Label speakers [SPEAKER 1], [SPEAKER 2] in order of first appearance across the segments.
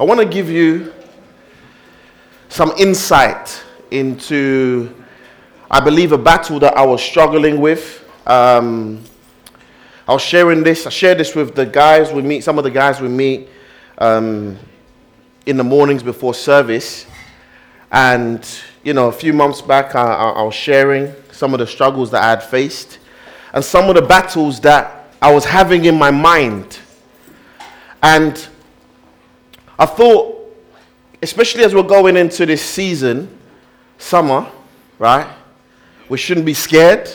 [SPEAKER 1] I want to give you some insight into, I believe, a battle that I was struggling with. Um, I was sharing this, I shared this with the guys we meet, some of the guys we meet um, in the mornings before service. And, you know, a few months back, I, I, I was sharing some of the struggles that I had faced and some of the battles that I was having in my mind. And I thought, especially as we're going into this season, summer, right? We shouldn't be scared.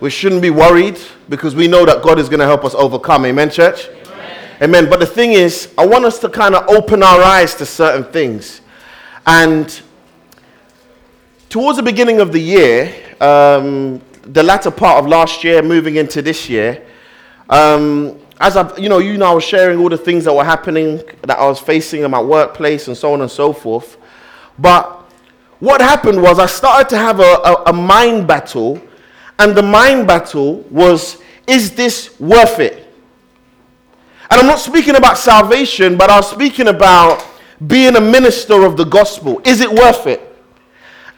[SPEAKER 1] We shouldn't be worried because we know that God is going to help us overcome. Amen, church? Amen. Amen. But the thing is, I want us to kind of open our eyes to certain things. And towards the beginning of the year, um, the latter part of last year, moving into this year, um, as I, you know, you know, I was sharing all the things that were happening that I was facing in my workplace and so on and so forth. But what happened was I started to have a, a, a mind battle, and the mind battle was, is this worth it? And I'm not speaking about salvation, but I was speaking about being a minister of the gospel. Is it worth it?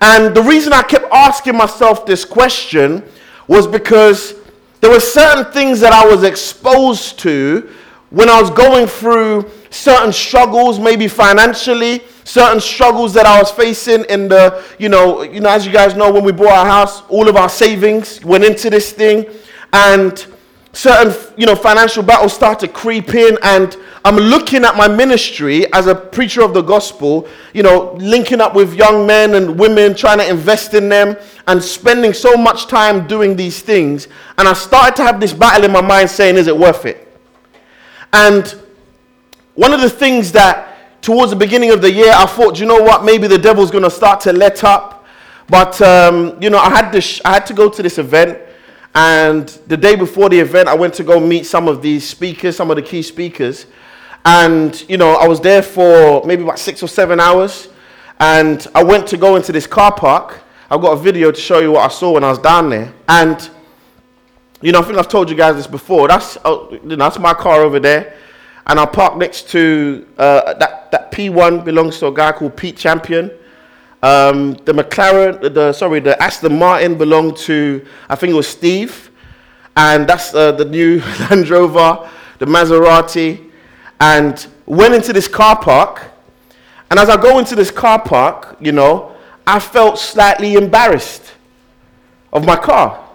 [SPEAKER 1] And the reason I kept asking myself this question was because there were certain things that I was exposed to when I was going through certain struggles, maybe financially, certain struggles that I was facing in the, you know, you know, as you guys know, when we bought our house, all of our savings went into this thing, and certain, you know, financial battles start to creep in, and I'm looking at my ministry as a preacher of the gospel, you know, linking up with young men and women, trying to invest in them, and spending so much time doing these things. And I started to have this battle in my mind saying, is it worth it? And one of the things that towards the beginning of the year, I thought, you know what, maybe the devil's going to start to let up. But, um, you know, I had, this, I had to go to this event. And the day before the event, I went to go meet some of these speakers, some of the key speakers. And, you know, I was there for maybe about six or seven hours. And I went to go into this car park. I've got a video to show you what I saw when I was down there. And, you know, I think I've told you guys this before. That's, uh, you know, that's my car over there. And I parked next to uh, that, that P1 belongs to a guy called Pete Champion. Um, the McLaren, the sorry, the Aston Martin belonged to, I think it was Steve. And that's uh, the new Land Rover, the Maserati and went into this car park. And as I go into this car park, you know, I felt slightly embarrassed of my car.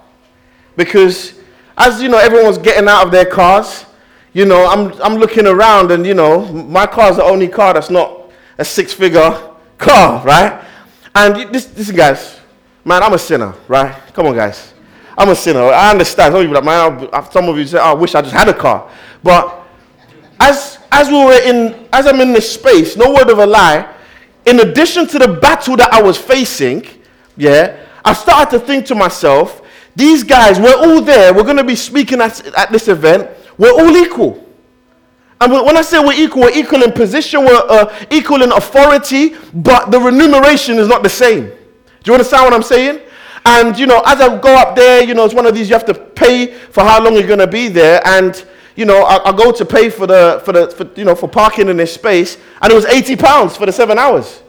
[SPEAKER 1] Because as you know, everyone's getting out of their cars, you know, I'm, I'm looking around and, you know, my car's the only car that's not a six figure car, right? And this, this guys, man, I'm a sinner, right? Come on, guys. I'm a sinner. I understand. Some of you, like, man, some of you say, oh, I wish I just had a car. But as as we were in, as I'm in this space, no word of a lie, in addition to the battle that I was facing, yeah, I started to think to myself, these guys, we're all there, we're going to be speaking at, at this event, we're all equal. And when I say we're equal, we're equal in position, we're uh, equal in authority, but the remuneration is not the same. Do you understand what I'm saying? And, you know, as I go up there, you know, it's one of these you have to pay for how long you're going to be there. And, you know, I, I, go to pay for the, for the, for, you know, for parking in this space, and it was 80 pounds for the seven hours.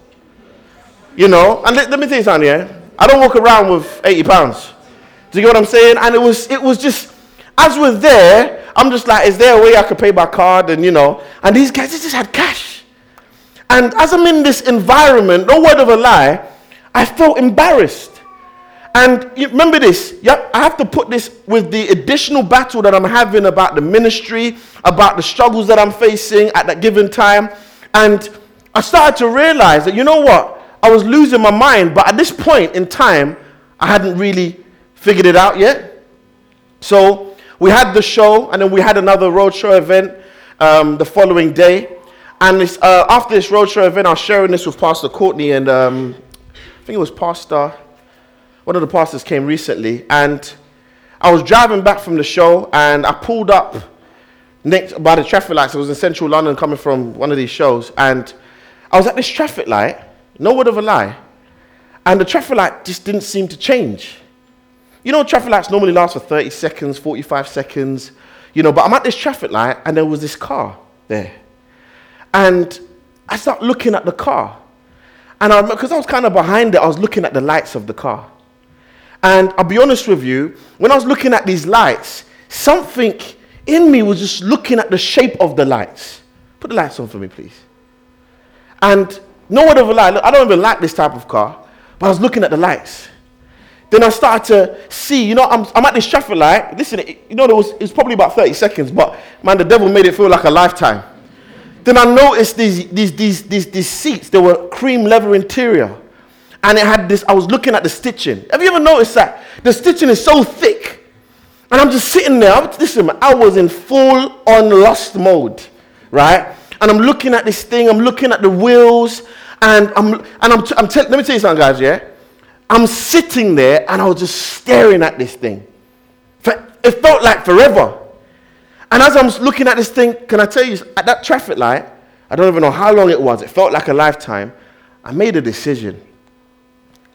[SPEAKER 1] You know, and let, let me tell you something, yeah? I don't walk around with 80 pounds. Do you get what I'm saying? And it was, it was just, as we're there, I'm just like, is there a way I could pay by card? And, you know, and these guys, they just had cash. And as I'm in this environment, no word of a lie, I felt embarrassed. And remember this, yeah, I have to put this with the additional battle that I'm having about the ministry, about the struggles that I'm facing at that given time. And I started to realize that, you know what? I was losing my mind, but at this point in time, I hadn't really figured it out yet. So we had the show, and then we had another roadshow event um, the following day. And uh, after this roadshow event, I was sharing this with Pastor Courtney, and um, I think it was Pastor, one of the pastors came recently, and I was driving back from the show, and I pulled up next by the traffic lights. I was in central London coming from one of these shows, and I was at this traffic light, no word of a lie, and the traffic light just didn't seem to change. You know, traffic lights normally last for 30 seconds, 45 seconds, you know, but I'm at this traffic light, and there was this car there. And I start looking at the car. And I because I was kind of behind it, I was looking at the lights of the car. And I'll be honest with you, when I was looking at these lights, something in me was just looking at the shape of the lights. Put the lights on for me, please. And no word of a lie, I don't even like this type of car, but I was looking at the lights. Then I started to see, you know, I'm, I'm at this traffic light. Listen, it, you know, it was, it was probably about 30 seconds, but man, the devil made it feel like a lifetime. Then I noticed these, these, these, these, these seats, they were cream leather interior. And it had this, I was looking at the stitching. Have you ever noticed that? The stitching is so thick. And I'm just sitting there. I'm, listen, I was in full on lust mode, right? And I'm looking at this thing, I'm looking at the wheels, and I'm, and I'm, I'm te- let me tell you something, guys, yeah? I'm sitting there and I was just staring at this thing. It felt like forever. And as I'm looking at this thing, can I tell you, at that traffic light, I don't even know how long it was, it felt like a lifetime. I made a decision.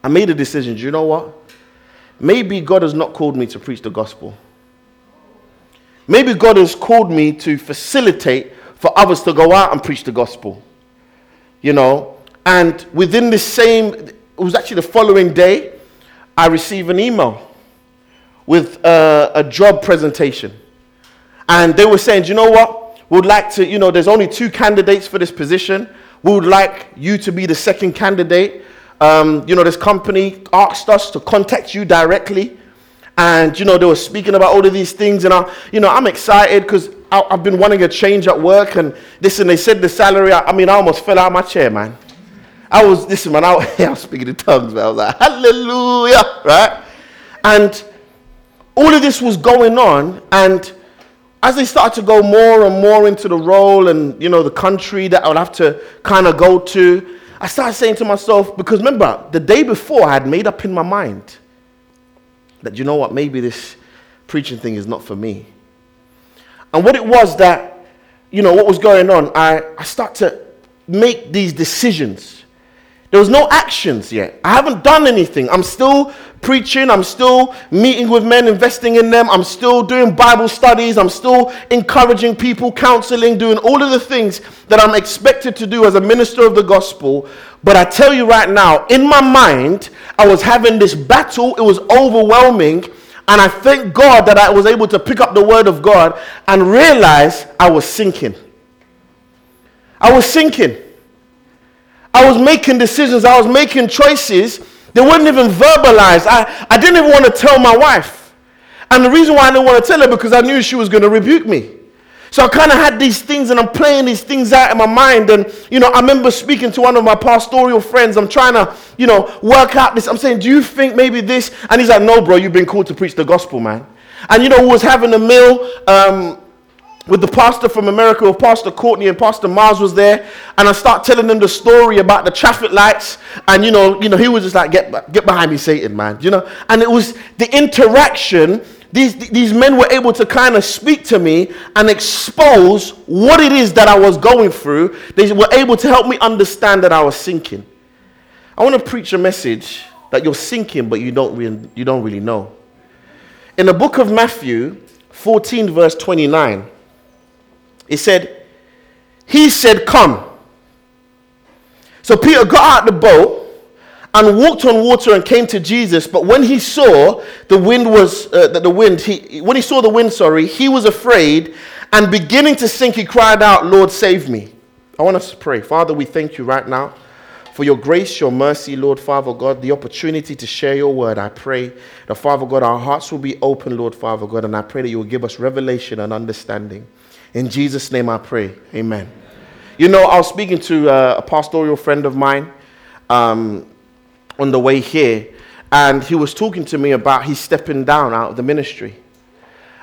[SPEAKER 1] I made a decision. Do you know what? Maybe God has not called me to preach the gospel. Maybe God has called me to facilitate for others to go out and preach the gospel. You know, and within the same, it was actually the following day, I received an email with a, a job presentation. And they were saying, you know what? We would like to, you know, there's only two candidates for this position. We would like you to be the second candidate. Um, you know, this company asked us to contact you directly. And, you know, they were speaking about all of these things. And, I, you know, I'm excited because I've been wanting a change at work. And listen, they said the salary, I, I mean, I almost fell out of my chair, man. I was, listen, man, I, I was speaking in tongues, man. I was like, hallelujah, right? And all of this was going on. And as they started to go more and more into the role and you know the country that I would have to kind of go to, I started saying to myself, because remember, the day before I had made up in my mind that you know what, maybe this preaching thing is not for me. And what it was that, you know, what was going on, I, I start to make these decisions there was no actions yet. I haven't done anything. I'm still preaching. I'm still meeting with men, investing in them. I'm still doing Bible studies. I'm still encouraging people, counseling, doing all of the things that I'm expected to do as a minister of the gospel. But I tell you right now, in my mind, I was having this battle. It was overwhelming. And I thank God that I was able to pick up the word of God and realize I was sinking. I was sinking. I was making decisions, I was making choices. They weren't even verbalized. I, I didn't even want to tell my wife. And the reason why I didn't want to tell her because I knew she was going to rebuke me. So I kind of had these things and I'm playing these things out in my mind. And, you know, I remember speaking to one of my pastoral friends. I'm trying to, you know, work out this. I'm saying, do you think maybe this? And he's like, no, bro, you've been called to preach the gospel, man. And, you know, who was having a meal um, with the pastor from America, with Pastor Courtney and Pastor Mars was there, and I start telling them the story about the traffic lights, and you know, you know, he was just like, "Get, get behind me, Satan, man," you know. And it was the interaction. These these men were able to kind of speak to me and expose what it is that I was going through. They were able to help me understand that I was sinking. I want to preach a message that you're sinking, but you don't really, you don't really know. In the book of Matthew, 14 verse 29. He said, He said, Come. So Peter got out the boat and walked on water and came to Jesus. But when he saw the wind was uh, that the wind, he when he saw the wind, sorry, he was afraid and beginning to sink, he cried out, Lord, save me. I want us to pray. Father, we thank you right now for your grace, your mercy, Lord Father God, the opportunity to share your word. I pray that, Father God, our hearts will be open, Lord Father God, and I pray that you will give us revelation and understanding. In Jesus' name I pray. Amen. You know, I was speaking to uh, a pastoral friend of mine um, on the way here, and he was talking to me about he's stepping down out of the ministry.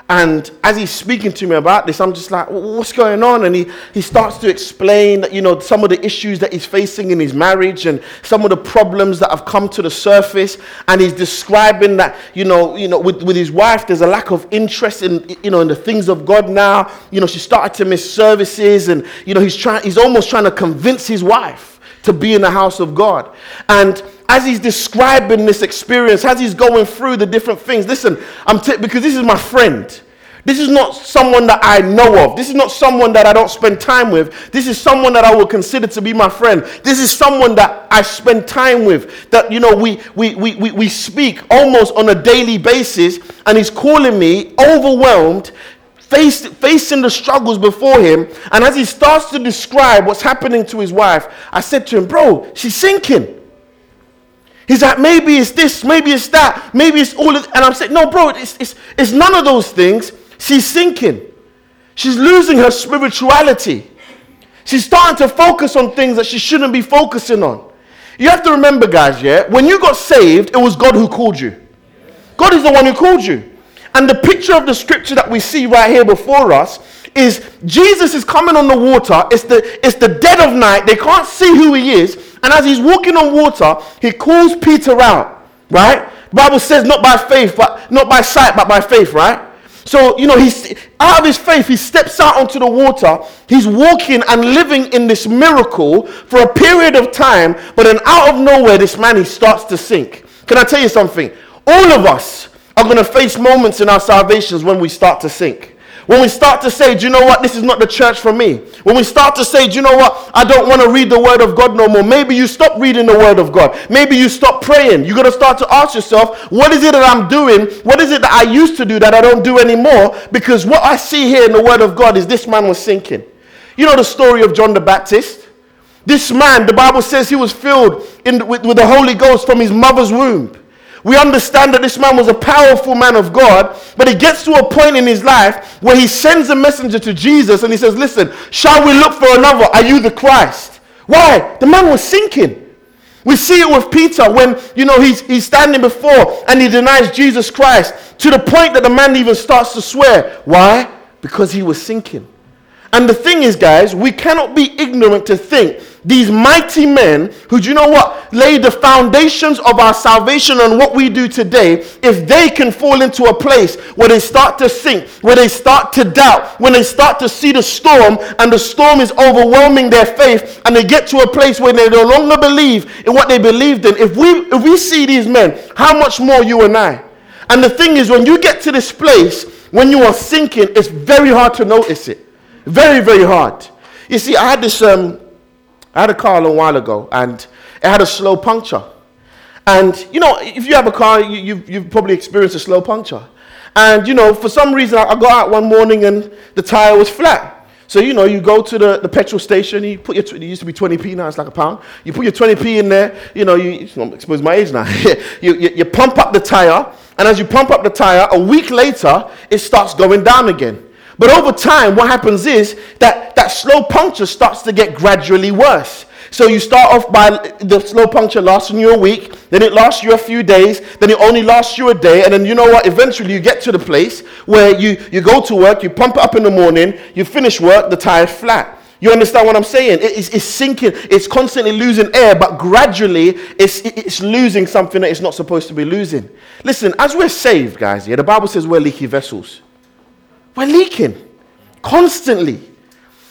[SPEAKER 1] And as he's speaking to me about this, I'm just like, what's going on? And he, he starts to explain, that, you know, some of the issues that he's facing in his marriage and some of the problems that have come to the surface. And he's describing that, you know, you know, with, with his wife, there's a lack of interest in, you know, in the things of God now. You know, she started to miss services and, you know, he's trying, he's almost trying to convince his wife to be in the house of God. And as he's describing this experience, as he's going through the different things, listen, I'm t- because this is my friend. This is not someone that I know of. This is not someone that I don't spend time with. This is someone that I will consider to be my friend. This is someone that I spend time with. That, you know, we, we, we, we, we speak almost on a daily basis. And he's calling me overwhelmed, facing the struggles before him. And as he starts to describe what's happening to his wife, I said to him, Bro, she's sinking. He's like, maybe it's this, maybe it's that, maybe it's all of, and I'm saying, no, bro, it's, it's, it's none of those things. She's sinking. She's losing her spirituality. She's starting to focus on things that she shouldn't be focusing on. You have to remember, guys, yeah, when you got saved, it was God who called you. God is the one who called you. And the picture of the scripture that we see right here before us is Jesus is coming on the water. It's the, it's the dead of night. They can't see who he is. And as he's walking on water, he calls Peter out, right? The Bible says not by faith, but not by sight, but by faith, right? So, you know, he's out of his faith, he steps out onto the water. He's walking and living in this miracle for a period of time, but then out of nowhere, this man he starts to sink. Can I tell you something? All of us are going to face moments in our salvations when we start to sink. When we start to say, do you know what, this is not the church for me. When we start to say, do you know what, I don't want to read the word of God no more. Maybe you stop reading the word of God. Maybe you stop praying. You're going to start to ask yourself, what is it that I'm doing? What is it that I used to do that I don't do anymore? Because what I see here in the word of God is this man was sinking. You know the story of John the Baptist? This man, the Bible says he was filled in, with, with the Holy Ghost from his mother's womb. We understand that this man was a powerful man of God, but he gets to a point in his life where he sends a messenger to Jesus and he says, Listen, shall we look for another? Are you the Christ? Why? The man was sinking. We see it with Peter when, you know, he's, he's standing before and he denies Jesus Christ to the point that the man even starts to swear. Why? Because he was sinking. And the thing is, guys, we cannot be ignorant to think these mighty men who, do you know what, lay the foundations of our salvation and what we do today, if they can fall into a place where they start to sink, where they start to doubt, when they start to see the storm and the storm is overwhelming their faith and they get to a place where they no longer believe in what they believed in, if we, if we see these men, how much more you and I? And the thing is, when you get to this place, when you are sinking, it's very hard to notice it. Very, very hard. You see, I had this, um, I had a car a while ago and it had a slow puncture. And, you know, if you have a car, you, you've, you've probably experienced a slow puncture. And, you know, for some reason, I got out one morning and the tire was flat. So, you know, you go to the, the petrol station, you put your, it used to be 20p, now it's like a pound. You put your 20p in there, you know, you, I suppose my age now. you, you, you pump up the tire, and as you pump up the tire, a week later, it starts going down again. But over time, what happens is that that slow puncture starts to get gradually worse. So you start off by the slow puncture lasting you a week, then it lasts you a few days, then it only lasts you a day, and then you know what? Eventually you get to the place where you, you go to work, you pump it up in the morning, you finish work, the tire's flat. You understand what I'm saying? it's, it's, sinking, it's constantly losing air, but gradually it's, it's losing something that it's not supposed to be losing. Listen, as we're saved, guys, yeah, the Bible says we're leaky vessels. We're leaking constantly.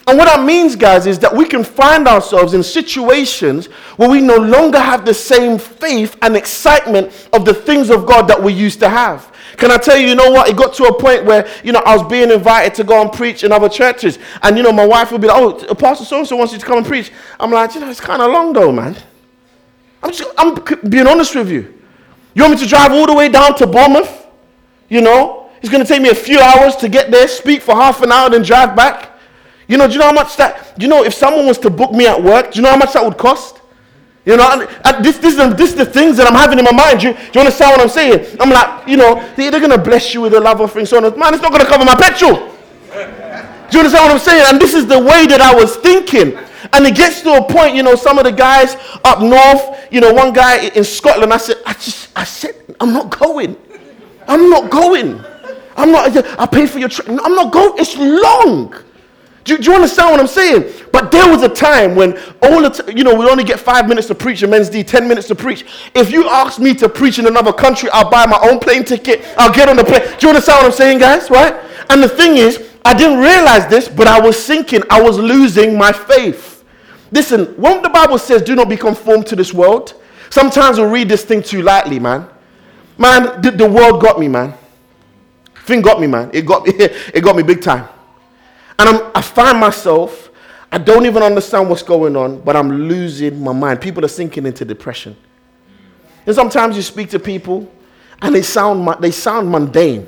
[SPEAKER 1] And what that means, guys, is that we can find ourselves in situations where we no longer have the same faith and excitement of the things of God that we used to have. Can I tell you, you know what? It got to a point where, you know, I was being invited to go and preach in other churches. And, you know, my wife would be like, oh, Pastor so and so wants you to come and preach. I'm like, you know, it's kind of long though, man. I'm just, I'm being honest with you. You want me to drive all the way down to Bournemouth? You know, it's going to take me a few hours to get there, speak for half an hour, then drive back. You know, do you know how much that, do you know, if someone was to book me at work, do you know how much that would cost? You know, and, this, this, this is the things that I'm having in my mind. Do you, do you understand what I'm saying? I'm like, you know, they, are going to bless you with a love offering, so on. Man, it's not going to cover my petrol. Do you understand what I'm saying? And this is the way that I was thinking. And it gets to a point, you know, some of the guys up north, you know, one guy in Scotland, I said, I just, I said, I'm not going. I'm not going. I'm not, I pay for your train. I'm not going, it's long. Do, do, you understand what I'm saying? But there was a time when all the, t- you know, we only get five minutes to preach in men's D, 10 minutes to preach. If you ask me to preach in another country, I'll buy my own plane ticket. I'll get on the plane. Do you understand what I'm saying, guys? Right? And the thing is, I didn't realize this, but I was sinking. I was losing my faith. Listen, when the Bible says, do not be conformed to this world, sometimes we'll read this thing too lightly, man. Man, the, the world got me, man. Thing got me, man. It got me, it got me big time. And I'm, I find myself, I don't even understand what's going on, but I'm losing my mind. People are sinking into depression. And sometimes you speak to people and they sound, they sound mundane.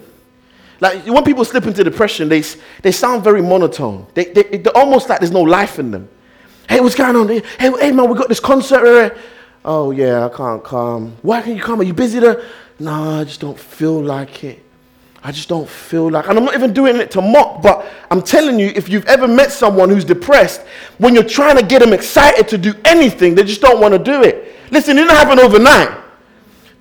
[SPEAKER 1] Like when people slip into depression, they, they sound very monotone. They, they, they're almost like there's no life in them. Hey, what's going on? Hey, hey man, we got this concert. Eh? Oh, yeah, I can't come. Why can't you come? Are you busy there? No, I just don't feel like it. I just don't feel like, and I'm not even doing it to mock, but I'm telling you, if you've ever met someone who's depressed, when you're trying to get them excited to do anything, they just don't want to do it. Listen, it didn't happen overnight.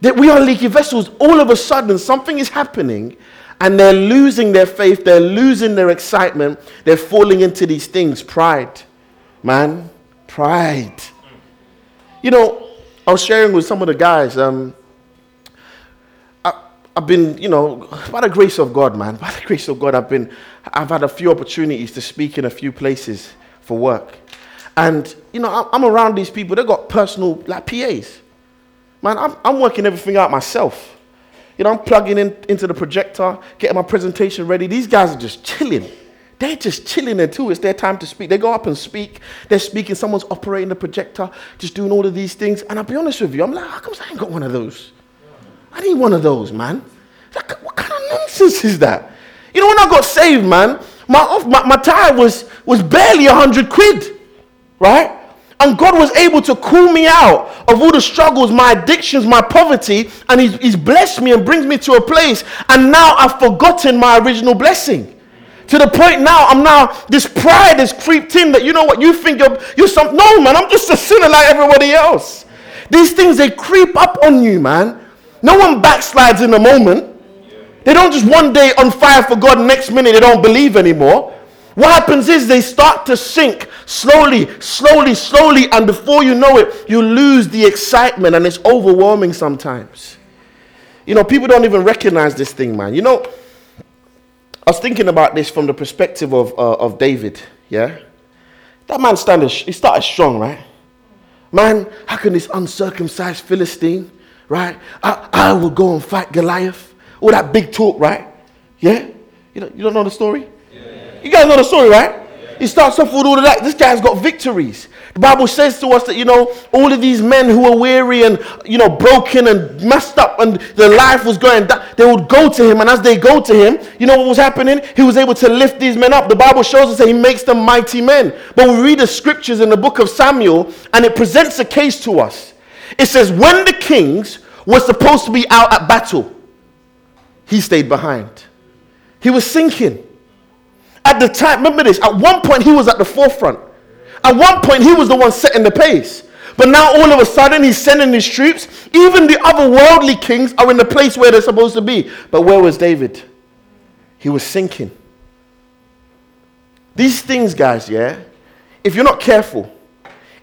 [SPEAKER 1] That we are leaky vessels. All of a sudden, something is happening, and they're losing their faith, they're losing their excitement, they're falling into these things. Pride, man, pride. You know, I was sharing with some of the guys. Um, I've been, you know, by the grace of God, man, by the grace of God, I've been, I've had a few opportunities to speak in a few places for work. And, you know, I'm around these people, they've got personal, like PAs. Man, I'm, I'm working everything out myself. You know, I'm plugging in into the projector, getting my presentation ready. These guys are just chilling. They're just chilling there too. it's their time to speak. They go up and speak. They're speaking. Someone's operating the projector, just doing all of these things. And I'll be honest with you, I'm like, how come I ain't got one of those? I need one of those, man. Like, what kind of nonsense is that? You know, when I got saved, man, my, off, my, my tithe was, was barely a hundred quid, right? And God was able to cool me out of all the struggles, my addictions, my poverty, and he's, he's blessed me and brings me to a place. And now I've forgotten my original blessing. To the point now, I'm now, this pride has creeped in that, you know what, you think you're, you're some, no, man, I'm just a sinner like everybody else. These things, they creep up on you, man. No one backslides in a moment. They don't just one day on fire for God, next minute they don't believe anymore. What happens is they start to sink slowly, slowly, slowly, and before you know it, you lose the excitement and it's overwhelming sometimes. You know, people don't even recognize this thing, man. You know, I was thinking about this from the perspective of, uh, of David, yeah? That man started, he started strong, right? Man, how can this uncircumcised Philistine right? I, I will go and fight Goliath. All that big talk, right? Yeah? You don't, you don't know the story? Yeah. You guys know the story, right? Yeah. He starts off with all of that. This guy's got victories. The Bible says to us that, you know, all of these men who were weary and, you know, broken and messed up and their life was going down, they would go to him. And as they go to him, you know what was happening? He was able to lift these men up. The Bible shows us that he makes them mighty men. But we read the scriptures in the book of Samuel and it presents a case to us. It says, when the kings were supposed to be out at battle, he stayed behind. He was sinking. At the time, remember this, at one point he was at the forefront. At one point he was the one setting the pace. But now all of a sudden he's sending his troops. Even the other worldly kings are in the place where they're supposed to be. But where was David? He was sinking. These things, guys, yeah, if you're not careful,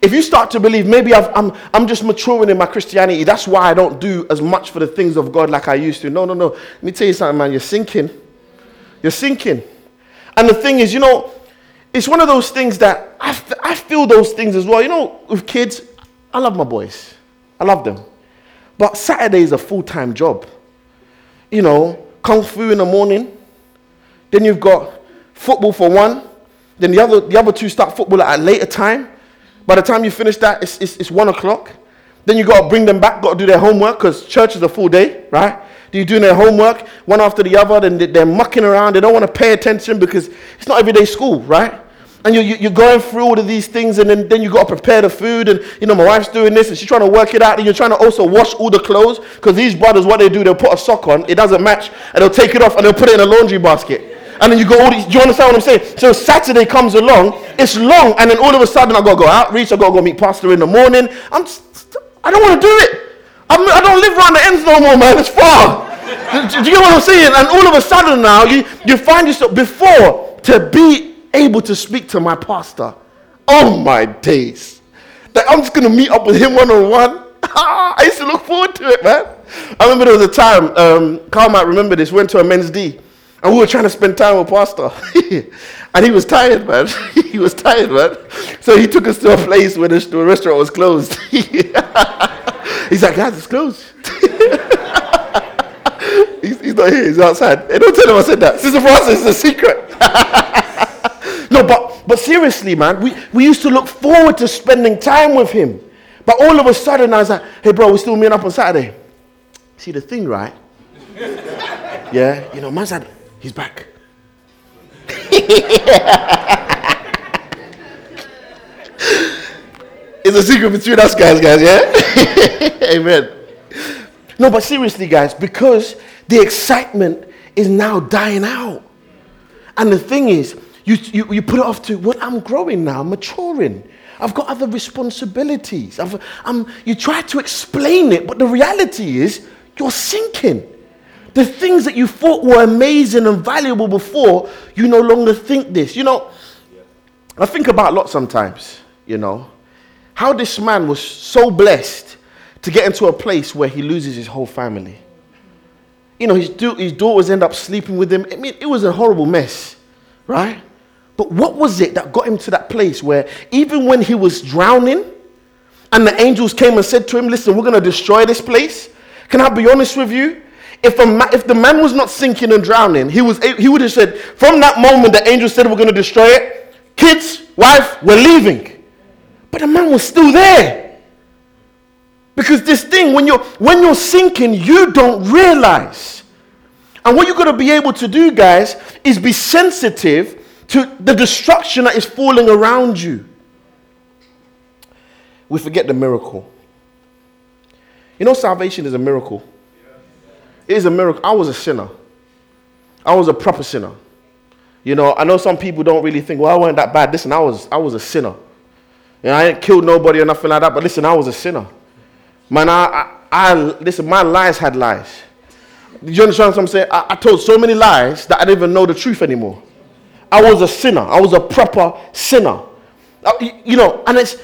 [SPEAKER 1] if you start to believe maybe i am I'm, I'm just maturing in my Christianity, that's why I don't do as much for the things of God like I used to. No, no, no. Let me tell you something, man. You're sinking. You're sinking. And the thing is, you know, it's one of those things that I, I feel those things as well. You know, with kids, I love my boys, I love them. But Saturday is a full time job. You know, kung fu in the morning, then you've got football for one, then the other, the other two start football at a later time. By the time you finish that, it's, it's, it's one o'clock. Then you got to bring them back, got to do their homework because church is a full day, right? They're doing their homework one after the other, then they're mucking around. They don't want to pay attention because it's not everyday school, right? And you, you, are going through all of these things, and then, then you got to prepare the food. And, you know, my wife's doing this, and she's trying to work it out. And you're trying to also wash all the clothes because these brothers, what they do, they'll put a sock on, it doesn't match, and they'll take it off and they'll put it in a laundry basket and then you go all these. Do you understand what I'm saying? So Saturday comes along, it's long, and then all of a sudden I gotta go outreach, I gotta go meet pastor in the morning. I'm, I don't want to do it. I'm, I do not live around the ends no more, man. It's far. do, do you know what I'm saying? And all of a sudden now, you, you find yourself, before, to be able to speak to my pastor, oh my days. That I'm just going to meet up with him one on one. I used to look forward to it, man. I remember there was a time, um, Carl might remember this, went to a men's D, and we were trying to spend time with Pastor. and he was tired, man. he was tired, man. So he took us to a place where the, the restaurant was closed. he's like, guys, it's closed. he's, he's, not here, he's outside. Hey, don't tell him I said that. Sister Francis, it's a secret. no, but, but seriously, man, we, we used to look forward to spending time with him. But all of a sudden, I was like, hey, bro, we're still meeting up on Saturday. See, the thing, right? yeah, you know, man said, he's back. it's a secret between us guys, guys, yeah? Amen. No, but seriously, guys, because the excitement is now dying out. And the thing is, you, you, you put it off to, well, I'm growing now, maturing. I've got other responsibilities. I've, I'm, you try to explain it, but the reality is you're sinking. The things that you thought were amazing and valuable before, you no longer think this. You know, I think about a lot sometimes, you know, how this man was so blessed to get into a place where he loses his whole family. You know, his, his daughters end up sleeping with him. I mean, it was a horrible mess, right? But what was it that got him to that place where even when he was drowning and the angels came and said to him, Listen, we're going to destroy this place? Can I be honest with you? If, a, if the man was not sinking and drowning, he, was, he would have said, From that moment the angels said, We're going to destroy it, kids, wife, we're leaving. But the man was still there. Because this thing, when you're, when you're sinking, you don't realize. And what you're going to be able to do, guys, is be sensitive to the destruction that is falling around you. We forget the miracle. You know, salvation is a miracle. It is a miracle. I was a sinner. I was a proper sinner. You know, I know some people don't really think, well, I wasn't that bad. Listen, I was, I was a sinner. You know, I ain't killed nobody or nothing like that, but listen, I was a sinner. Man, I, I, I listen, my lies had lies. Do you understand what I'm saying? I, I told so many lies that I didn't even know the truth anymore. I was a sinner. I was a proper sinner. Uh, you know, and it's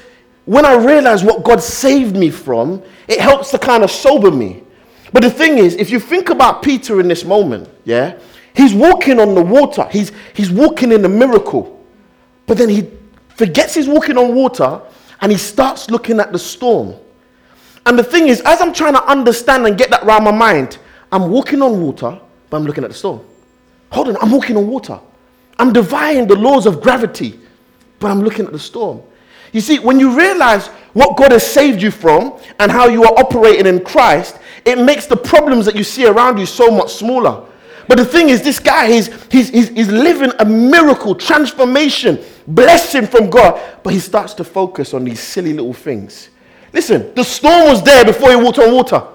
[SPEAKER 1] when I realize what God saved me from, it helps to kind of sober me. But the thing is, if you think about Peter in this moment, yeah, he's walking on the water. He's, he's walking in a miracle. But then he forgets he's walking on water and he starts looking at the storm. And the thing is, as I'm trying to understand and get that around my mind, I'm walking on water, but I'm looking at the storm. Hold on, I'm walking on water. I'm defying the laws of gravity, but I'm looking at the storm. You see, when you realize what God has saved you from and how you are operating in Christ, it makes the problems that you see around you so much smaller. But the thing is, this guy, he's, he's, he's, he's living a miracle, transformation, blessing from God, but he starts to focus on these silly little things. Listen, the storm was there before he walked on water.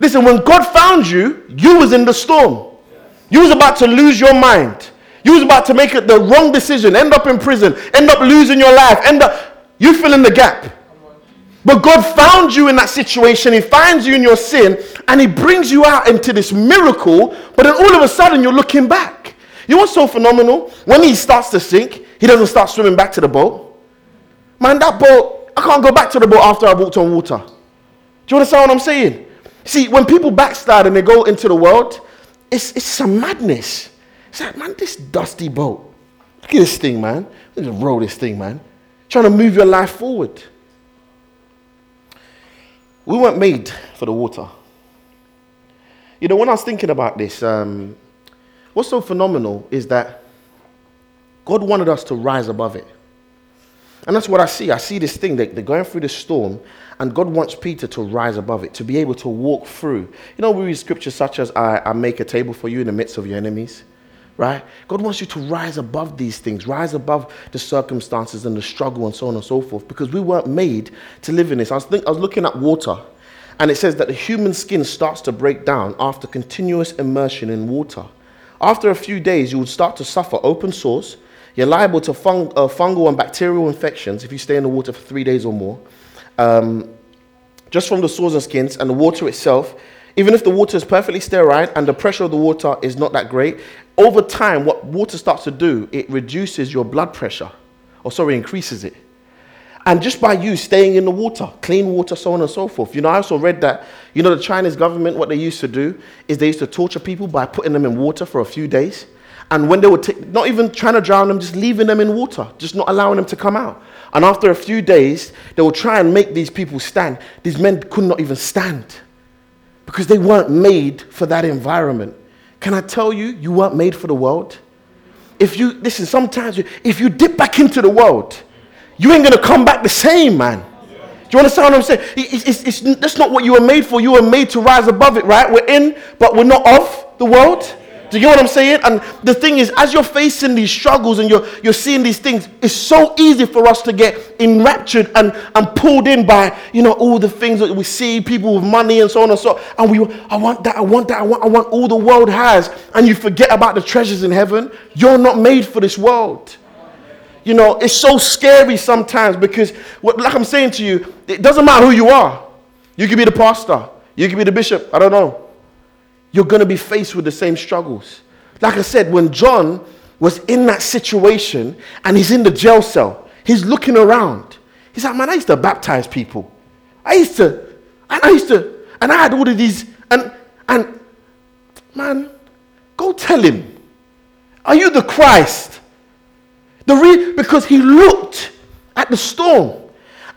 [SPEAKER 1] Listen, when God found you, you was in the storm. You was about to lose your mind. You was about to make the wrong decision, end up in prison, end up losing your life, end up you fill in the gap. But God found you in that situation. He finds you in your sin and he brings you out into this miracle. But then all of a sudden you're looking back. You what's so phenomenal? When he starts to sink, he doesn't start swimming back to the boat. Man, that boat, I can't go back to the boat after I walked on water. Do you understand what I'm saying? See, when people backslide and they go into the world, it's, it's some madness. It's like, man, this dusty boat. Look at this thing, man. Let's roll this thing, man. Trying to move your life forward. We weren't made for the water. You know, when I was thinking about this, um, what's so phenomenal is that God wanted us to rise above it. And that's what I see. I see this thing that they're going through the storm, and God wants Peter to rise above it, to be able to walk through. You know, we read scriptures such as, I, I make a table for you in the midst of your enemies, right? God wants you to rise above these things, rise above the circumstances and the struggle and so on and so forth, because we weren't made to live in this. I was, think, I was looking at water, and it says that the human skin starts to break down after continuous immersion in water. After a few days, you would start to suffer open sores. You're liable to fung, uh, fungal and bacterial infections if you stay in the water for three days or more um, just from the sores and skins and the water itself, even if the water is perfectly sterile and the pressure of the water is not that great, over time, what water starts to do, it reduces your blood pressure, or sorry, increases it. And just by you staying in the water, clean water, so on and so forth. You know, I also read that, you know, the Chinese government, what they used to do is they used to torture people by putting them in water for a few days. And when they were t- not even trying to drown them, just leaving them in water, just not allowing them to come out. And after a few days, they will try and make these people stand. These men could not even stand because they weren't made for that environment. Can I tell you, you weren't made for the world? If you, listen, sometimes you, if you dip back into the world, you ain't gonna come back the same, man. Do you understand what I'm saying? It's, it's, it's, that's not what you were made for. You were made to rise above it, right? We're in, but we're not of the world. Do you get what I'm saying? And the thing is, as you're facing these struggles and you're, you're seeing these things, it's so easy for us to get enraptured and, and pulled in by, you know, all the things that we see, people with money and so on and so on. And we, I want that, I want that, I want, I want all the world has. And you forget about the treasures in heaven. You're not made for this world. You know, it's so scary sometimes because, what, like I'm saying to you, it doesn't matter who you are. You could be the pastor, you could be the bishop, I don't know you're going to be faced with the same struggles. Like I said, when John was in that situation and he's in the jail cell, he's looking around. He's like, man, I used to baptize people. I used to, and I used to, and I had all of these, and, and, man, go tell him, are you the Christ? The re- because he looked at the storm.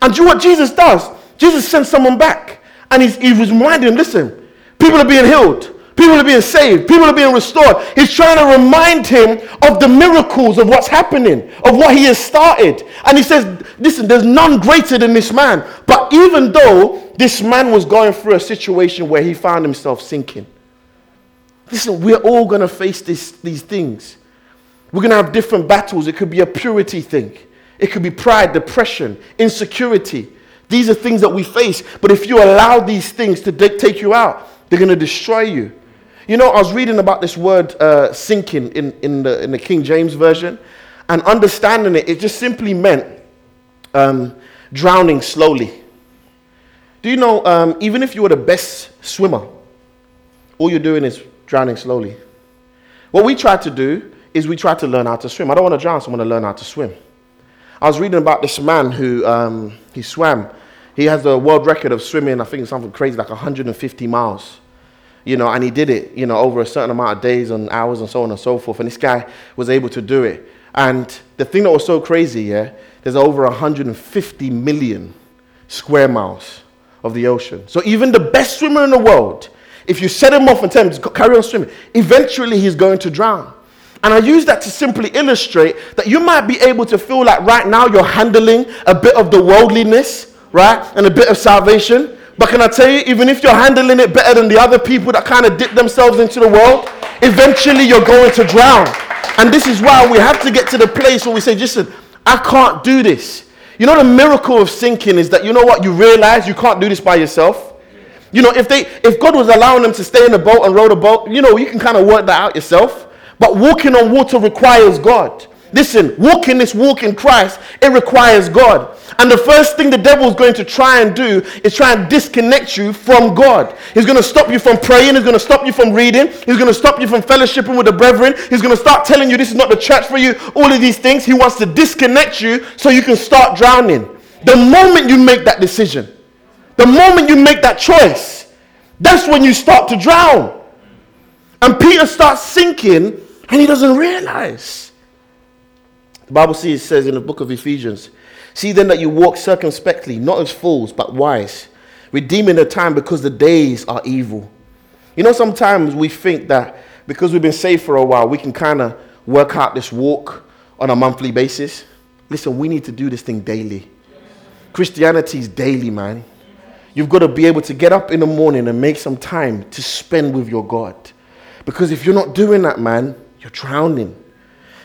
[SPEAKER 1] And do you know what Jesus does? Jesus sends someone back. And he's, he was reminding him, listen, people are being healed. People are being saved. People are being restored. He's trying to remind him of the miracles of what's happening, of what he has started. And he says, Listen, there's none greater than this man. But even though this man was going through a situation where he found himself sinking, listen, we're all going to face this, these things. We're going to have different battles. It could be a purity thing, it could be pride, depression, insecurity. These are things that we face. But if you allow these things to take you out, they're going to destroy you. You know, I was reading about this word uh, sinking in, in, the, in the King James Version, and understanding it, it just simply meant um, drowning slowly. Do you know, um, even if you were the best swimmer, all you're doing is drowning slowly. What we try to do is we try to learn how to swim. I don't want to drown, so I want to learn how to swim. I was reading about this man who um, he swam. He has the world record of swimming, I think something crazy like 150 miles you know, and he did it, you know, over a certain amount of days and hours and so on and so forth. And this guy was able to do it. And the thing that was so crazy, yeah, there's over 150 million square miles of the ocean. So even the best swimmer in the world, if you set him off and tell him to carry on swimming, eventually he's going to drown. And I use that to simply illustrate that you might be able to feel like right now you're handling a bit of the worldliness, right? And a bit of salvation. But can I tell you, even if you're handling it better than the other people that kind of dip themselves into the world, eventually you're going to drown. And this is why we have to get to the place where we say, listen, I can't do this. You know, the miracle of sinking is that you know what? You realize you can't do this by yourself. You know, if they if God was allowing them to stay in the boat and row the boat, you know, you can kind of work that out yourself. But walking on water requires God. Listen, walking this walk in Christ, it requires God. And the first thing the devil is going to try and do is try and disconnect you from God. He's going to stop you from praying. He's going to stop you from reading. He's going to stop you from fellowshipping with the brethren. He's going to start telling you this is not the church for you. All of these things. He wants to disconnect you so you can start drowning. The moment you make that decision, the moment you make that choice, that's when you start to drown. And Peter starts sinking and he doesn't realize. The Bible says says in the book of Ephesians, See then that you walk circumspectly, not as fools, but wise, redeeming the time because the days are evil. You know, sometimes we think that because we've been saved for a while, we can kind of work out this walk on a monthly basis. Listen, we need to do this thing daily. Christianity is daily, man. You've got to be able to get up in the morning and make some time to spend with your God. Because if you're not doing that, man, you're drowning.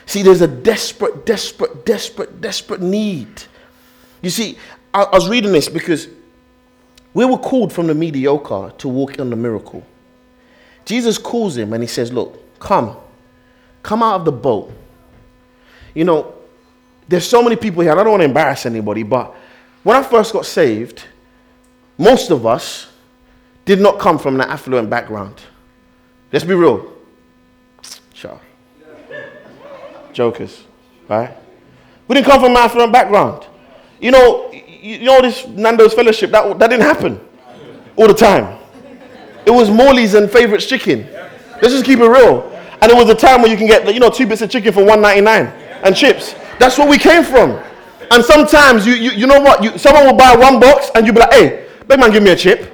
[SPEAKER 1] See, there's a desperate, desperate, desperate, desperate need. You see, I, I was reading this because we were called from the mediocre to walk in the miracle. Jesus calls him and he says, Look, come, come out of the boat. You know, there's so many people here, I don't want to embarrass anybody, but when I first got saved, most of us did not come from an affluent background. Let's be real. Jokers, right? We didn't come from an affluent background. You know, you know this Nando's fellowship, that, that didn't happen all the time. It was Morley's and Favourites chicken. Let's just keep it real. And it was a time where you can get, you know, two bits of chicken for 1.99 and chips. That's where we came from. And sometimes, you, you, you know what? You, someone will buy one box and you'll be like, hey, big man, give me a chip.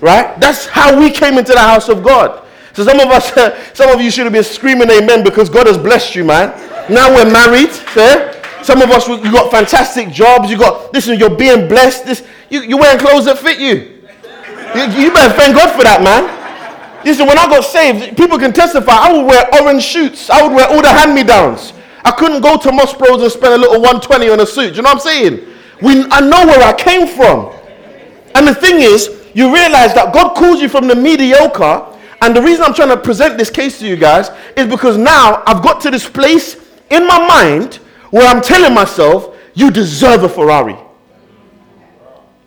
[SPEAKER 1] Right? That's how we came into the house of God. So some of us, some of you should have been screaming amen because God has blessed you, man. Now we're married. Yeah? Some of us, you got fantastic jobs. You got, listen, you're being blessed. This, you, you're wearing clothes that fit you. you. You better thank God for that, man. Listen, when I got saved, people can testify. I would wear orange suits. I would wear all the hand-me-downs. I couldn't go to Moss Bros and spend a little 120 on a suit. Do you know what I'm saying? We, I know where I came from. And the thing is, you realize that God calls you from the mediocre. And the reason I'm trying to present this case to you guys is because now I've got to this place in my mind where I'm telling myself, you deserve a Ferrari.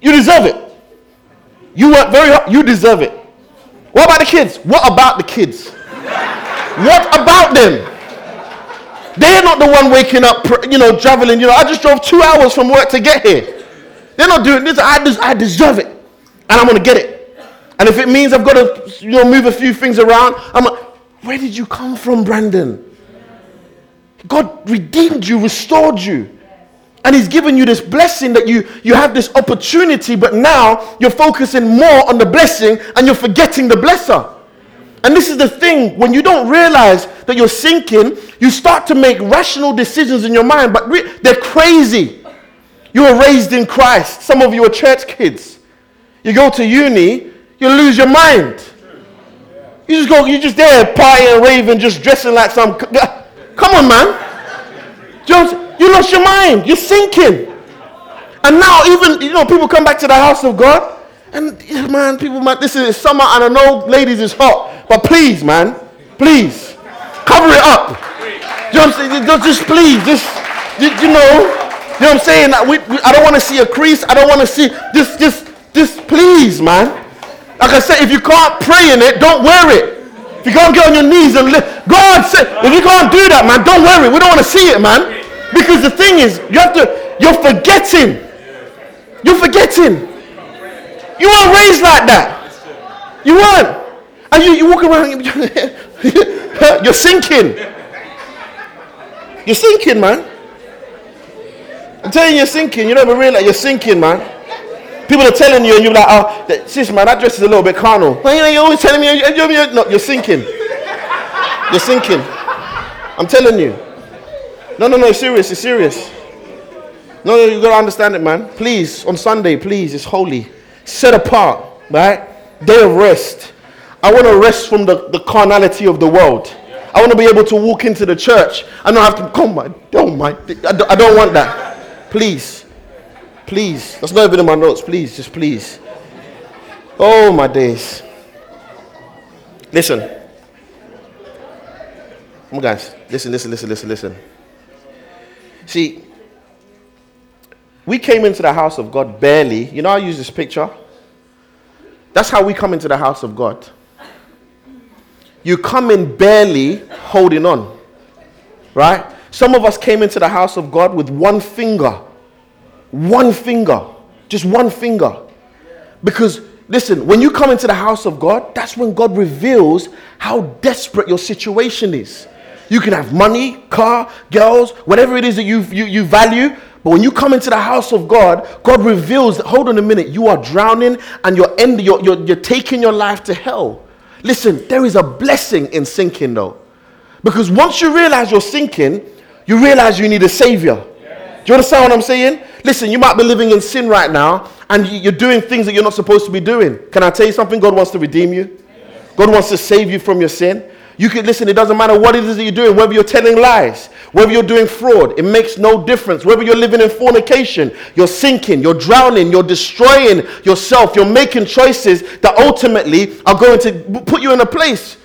[SPEAKER 1] You deserve it. You work very hard. You deserve it. What about the kids? What about the kids? what about them? They're not the one waking up, you know, traveling. You know, I just drove two hours from work to get here. They're not doing this. I, des- I deserve it. And I'm to get it. And if it means I've got to, you know, move a few things around, I'm like, where did you come from, Brandon? God redeemed you, restored you. And he's given you this blessing that you, you have this opportunity, but now you're focusing more on the blessing and you're forgetting the blesser. And this is the thing when you don't realize that you're sinking, you start to make rational decisions in your mind, but re- they're crazy. You were raised in Christ. Some of you are church kids. You go to uni, you lose your mind. You just go, you're just there partying, raving, just dressing like some. Come on, man. Just, you lost your mind. You're sinking. And now, even, you know, people come back to the house of God. And, man, people, man, this is summer and I know, ladies, it's hot. But please, man, please, cover it up. You know what I'm saying? Just, please, just, you, know, you know what I'm saying? We, we, I don't want to see a crease. I don't want to see, just, just, just please, man. Like I said, if you can't pray in it, don't wear it. If you can't get on your knees and lift, God said, if you can't do that, man, don't worry. We don't want to see it, man. Because the thing is, you have to, you're forgetting. You're forgetting. You weren't raised like that. You weren't. And you, you walk around, you're sinking. You're sinking, man. I'm telling you, you're sinking. You don't even realize you're sinking, man. People are telling you, and you're like, oh, sis, man, that dress is a little bit carnal. Well, you're always telling me, you're, you're, no, you're sinking. You're sinking. I'm telling you. No, no, no, it's serious, it's serious. No, no, you gotta understand it, man. Please, on Sunday, please, it's holy. Set apart, right? Day of rest. I want to rest from the, the carnality of the world. I want to be able to walk into the church I don't have to come, my, oh my, I don't want that. Please. Please. That's not even in my notes. Please, just please. Oh my days. Listen. Come on, guys. Listen, listen, listen, listen, listen. See, we came into the house of God barely. You know, I use this picture. That's how we come into the house of God. You come in barely holding on, right? Some of us came into the house of God with one finger, one finger, just one finger. Because, listen, when you come into the house of God, that's when God reveals how desperate your situation is. You can have money, car, girls, whatever it is that you, you, you value. But when you come into the house of God, God reveals that, hold on a minute, you are drowning and you're, end, you're, you're, you're taking your life to hell. Listen, there is a blessing in sinking though. Because once you realize you're sinking, you realize you need a savior. Do you understand what I'm saying? Listen, you might be living in sin right now and you're doing things that you're not supposed to be doing. Can I tell you something? God wants to redeem you. God wants to save you from your sin. You can listen, it doesn't matter what it is that you're doing, whether you're telling lies, whether you're doing fraud, it makes no difference. Whether you're living in fornication, you're sinking, you're drowning, you're destroying yourself, you're making choices that ultimately are going to put you in a place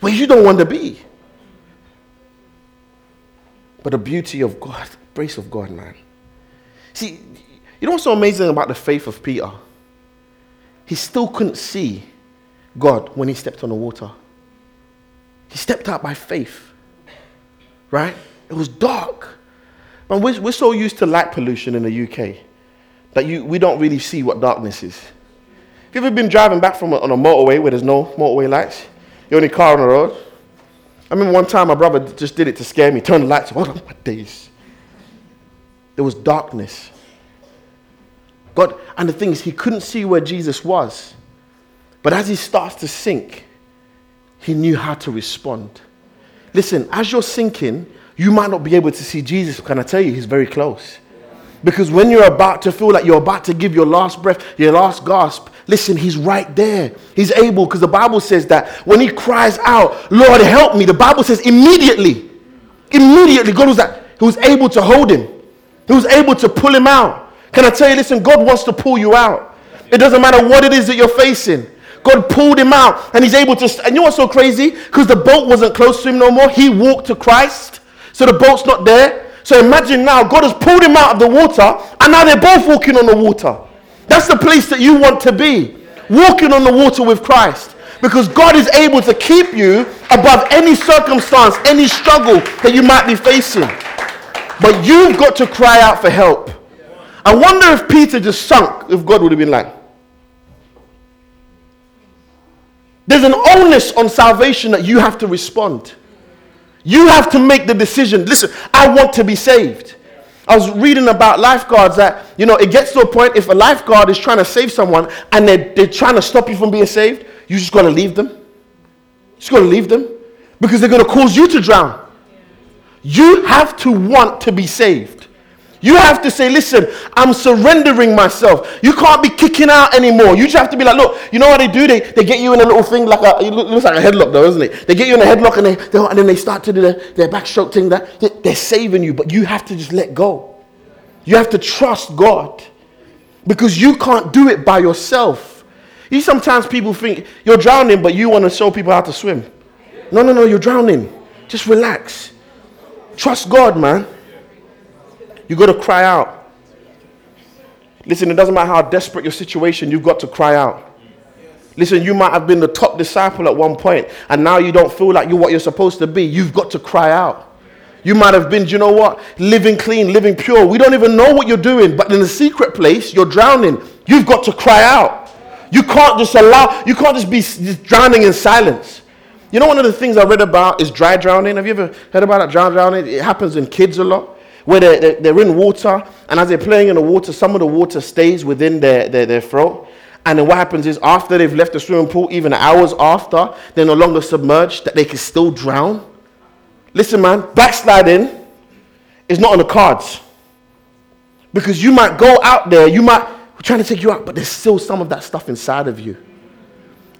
[SPEAKER 1] where you don't want to be. But the beauty of God, grace of God, man. See, you know what's so amazing about the faith of Peter? He still couldn't see God when he stepped on the water. He stepped out by faith. Right? It was dark. And we're, we're so used to light pollution in the UK that you, we don't really see what darkness is. Have you ever been driving back from a, on a motorway where there's no motorway lights? You're in car on the road. I remember one time my brother just did it to scare me, turned the lights on. Oh my days. There was darkness. God, and the thing is, he couldn't see where Jesus was. But as he starts to sink, he knew how to respond. Listen, as you're sinking, you might not be able to see Jesus. Can I tell you, he's very close. Because when you're about to feel like you're about to give your last breath, your last gasp, listen, he's right there. He's able, because the Bible says that when he cries out, Lord, help me, the Bible says immediately, immediately, God was that, he was able to hold him. He was able to pull him out. Can I tell you, listen, God wants to pull you out. It doesn't matter what it is that you're facing. God pulled him out and he's able to. And you know what's so crazy? Because the boat wasn't close to him no more. He walked to Christ. So the boat's not there. So imagine now God has pulled him out of the water and now they're both walking on the water. That's the place that you want to be. Walking on the water with Christ. Because God is able to keep you above any circumstance, any struggle that you might be facing. But you've got to cry out for help. I wonder if Peter just sunk, if God would have been like, There's an onus on salvation that you have to respond. You have to make the decision. Listen, I want to be saved. I was reading about lifeguards that, you know, it gets to a point if a lifeguard is trying to save someone and they're, they're trying to stop you from being saved, you just got to leave them. You just got to leave them because they're going to cause you to drown. You have to want to be saved. You have to say, listen, I'm surrendering myself. You can't be kicking out anymore. You just have to be like, look, you know what they do? They, they get you in a little thing like a, it looks like a headlock though, isn't it? They get you in a headlock and, they, they and then they start to do their, their backstroke thing. That they, they're saving you, but you have to just let go. You have to trust God because you can't do it by yourself. You sometimes people think you're drowning, but you want to show people how to swim. No, no, no, you're drowning. Just relax. Trust God, man. You got to cry out. Listen, it doesn't matter how desperate your situation, you've got to cry out. Listen, you might have been the top disciple at one point, and now you don't feel like you're what you're supposed to be. You've got to cry out. You might have been, you know what? Living clean, living pure. We don't even know what you're doing, but in a secret place, you're drowning. You've got to cry out. You can't just allow, you can't just be drowning in silence. You know, one of the things I read about is dry drowning. Have you ever heard about that dry drowning? It happens in kids a lot where they're, they're, in water, and as they're playing in the water, some of the water stays within their, their, their throat. And then what happens is after they've left the swimming pool, even hours after, they're no longer submerged, that they can still drown. Listen, man, backsliding is not on the cards. Because you might go out there, you might, we're trying to take you out, but there's still some of that stuff inside of you.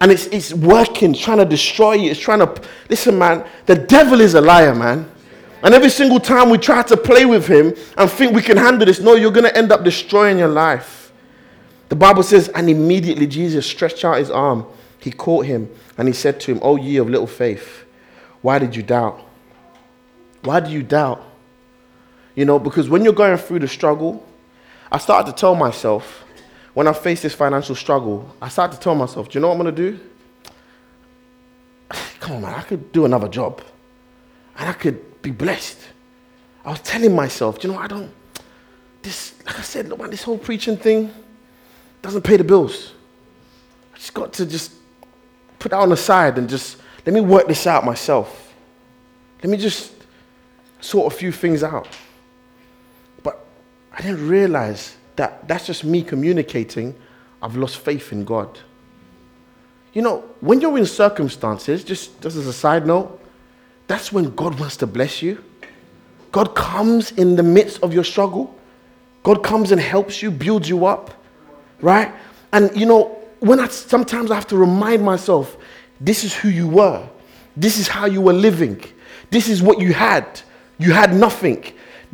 [SPEAKER 1] And it's, it's working, trying to destroy you. It's trying to, listen, man, the devil is a liar, man. And every single time we try to play with him and think we can handle this, no, you're going to end up destroying your life. The Bible says, and immediately Jesus stretched out his arm. He caught him and he said to him, Oh, ye of little faith, why did you doubt? Why do you doubt? You know, because when you're going through the struggle, I started to tell myself, when I faced this financial struggle, I started to tell myself, do you know what I'm going to do? Come on, man, I could do another job. And I could be blessed. I was telling myself, do you know, what? I don't, this, like I said, look, man, this whole preaching thing doesn't pay the bills. I just got to just put that on the side and just let me work this out myself. Let me just sort a few things out. But I didn't realize that that's just me communicating I've lost faith in God. You know, when you're in circumstances, just, just as a side note, that's when God wants to bless you. God comes in the midst of your struggle. God comes and helps you, builds you up, right? And you know, when I sometimes I have to remind myself, this is who you were. This is how you were living. This is what you had. You had nothing.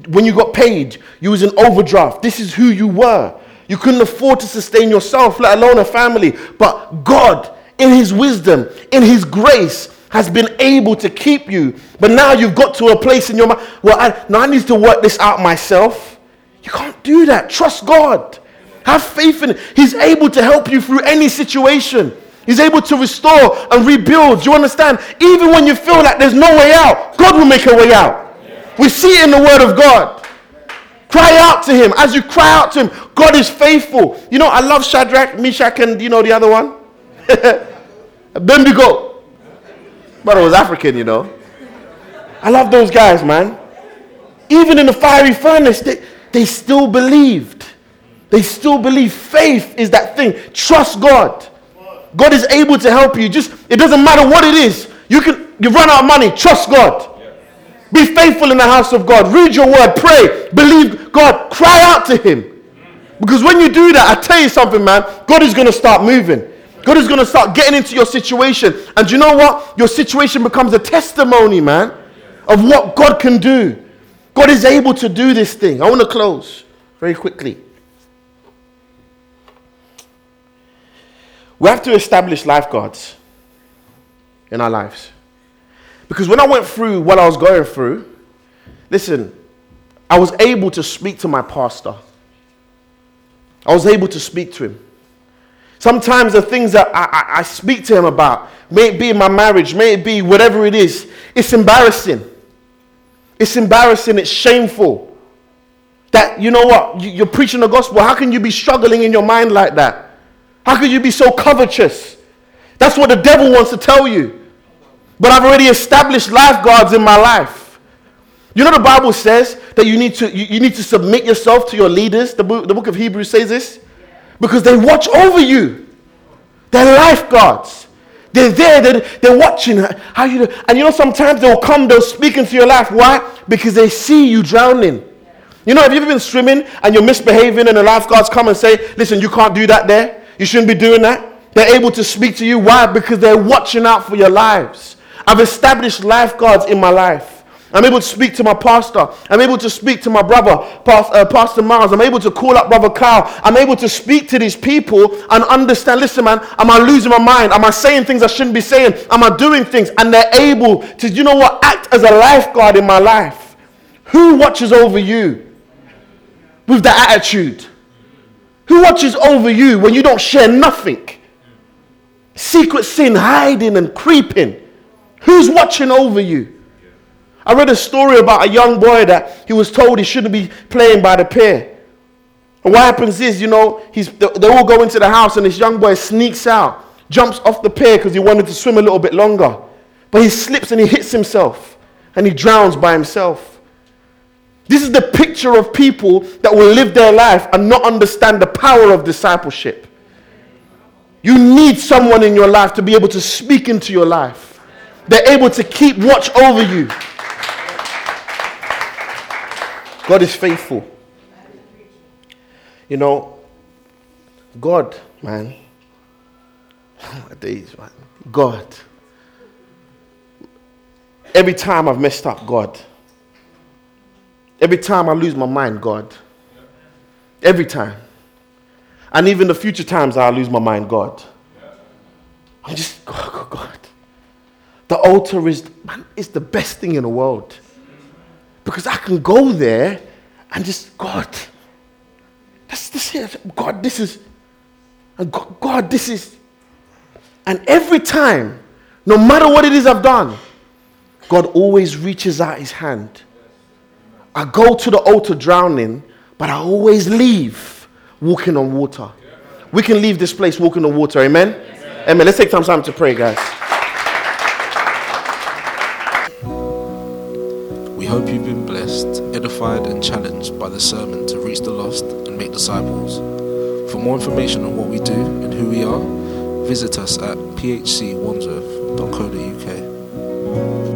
[SPEAKER 1] When you got paid, you was in overdraft. This is who you were. You couldn't afford to sustain yourself, let alone a family. But God, in His wisdom, in His grace, has been able to keep you. But now you've got to a place in your mind, well, I, now I need to work this out myself. You can't do that. Trust God. Have faith in Him. He's able to help you through any situation. He's able to restore and rebuild. Do you understand? Even when you feel like there's no way out, God will make a way out. We see it in the Word of God. Cry out to Him. As you cry out to Him, God is faithful. You know, I love Shadrach, Meshach, and you know the other one? Abednego. But I was African, you know. I love those guys, man. Even in the fiery furnace, they, they still believed. They still believe faith is that thing. Trust God. God is able to help you. Just it doesn't matter what it is. You can you run out of money. Trust God. Be faithful in the house of God. Read your word. Pray. Believe God. Cry out to Him. Because when you do that, I tell you something, man. God is going to start moving. God is going to start getting into your situation. And you know what? Your situation becomes a testimony, man, of what God can do. God is able to do this thing. I want to close very quickly. We have to establish lifeguards in our lives. Because when I went through what I was going through, listen, I was able to speak to my pastor. I was able to speak to him. Sometimes the things that I, I, I, speak to him about, may it be in my marriage, may it be whatever it is, it's embarrassing. It's embarrassing, it's shameful. That, you know what, you're preaching the gospel. How can you be struggling in your mind like that? How could you be so covetous? That's what the devil wants to tell you. But I've already established lifeguards in my life. You know the Bible says that you need to you, you need to submit yourself to your leaders. The book, the book of Hebrews says this. Because they watch over you. They're lifeguards. They're there, they're, they're watching how you. And you know, sometimes they'll come, they'll speak into your life. Why? Because they see you drowning. You know, have you ever been swimming and you're misbehaving and the lifeguards come and say, listen, you can't do that there. You shouldn't be doing that. They're able to speak to you. Why? Because they're watching out for your lives. I've established lifeguards in my life. I'm able to speak to my pastor. I'm able to speak to my brother, uh, Pastor Miles. I'm able to call up Brother Carl. I'm able to speak to these people and understand listen, man, am I losing my mind? Am I saying things I shouldn't be saying? Am I doing things? And they're able to, you know what, act as a lifeguard in my life. Who watches over you with that attitude? Who watches over you when you don't share nothing? Secret sin hiding and creeping. Who's watching over you? I read a story about a young boy that he was told he shouldn't be playing by the pier. And what happens is, you know, he's, they all go into the house and this young boy sneaks out, jumps off the pier because he wanted to swim a little bit longer. But he slips and he hits himself and he drowns by himself. This is the picture of people that will live their life and not understand the power of discipleship. You need someone in your life to be able to speak into your life. They're able to keep watch over you. God is faithful. You know, God, man, days, man, God. Every time I've messed up, God. Every time I lose my mind, God. Every time. And even the future times I lose my mind, God. I'm just, God. The altar is, man, it's the best thing in the world. Because I can go there and just, God, that's this here. God, this is, and God, God, this is. And every time, no matter what it is I've done, God always reaches out his hand. I go to the altar drowning, but I always leave walking on water. We can leave this place walking on water. Amen? Amen. Amen. Let's take some time to pray, guys.
[SPEAKER 2] Hope you've been blessed, edified, and challenged by the sermon to reach the lost and make disciples. For more information on what we do and who we are, visit us at phcwandsworth.co.uk.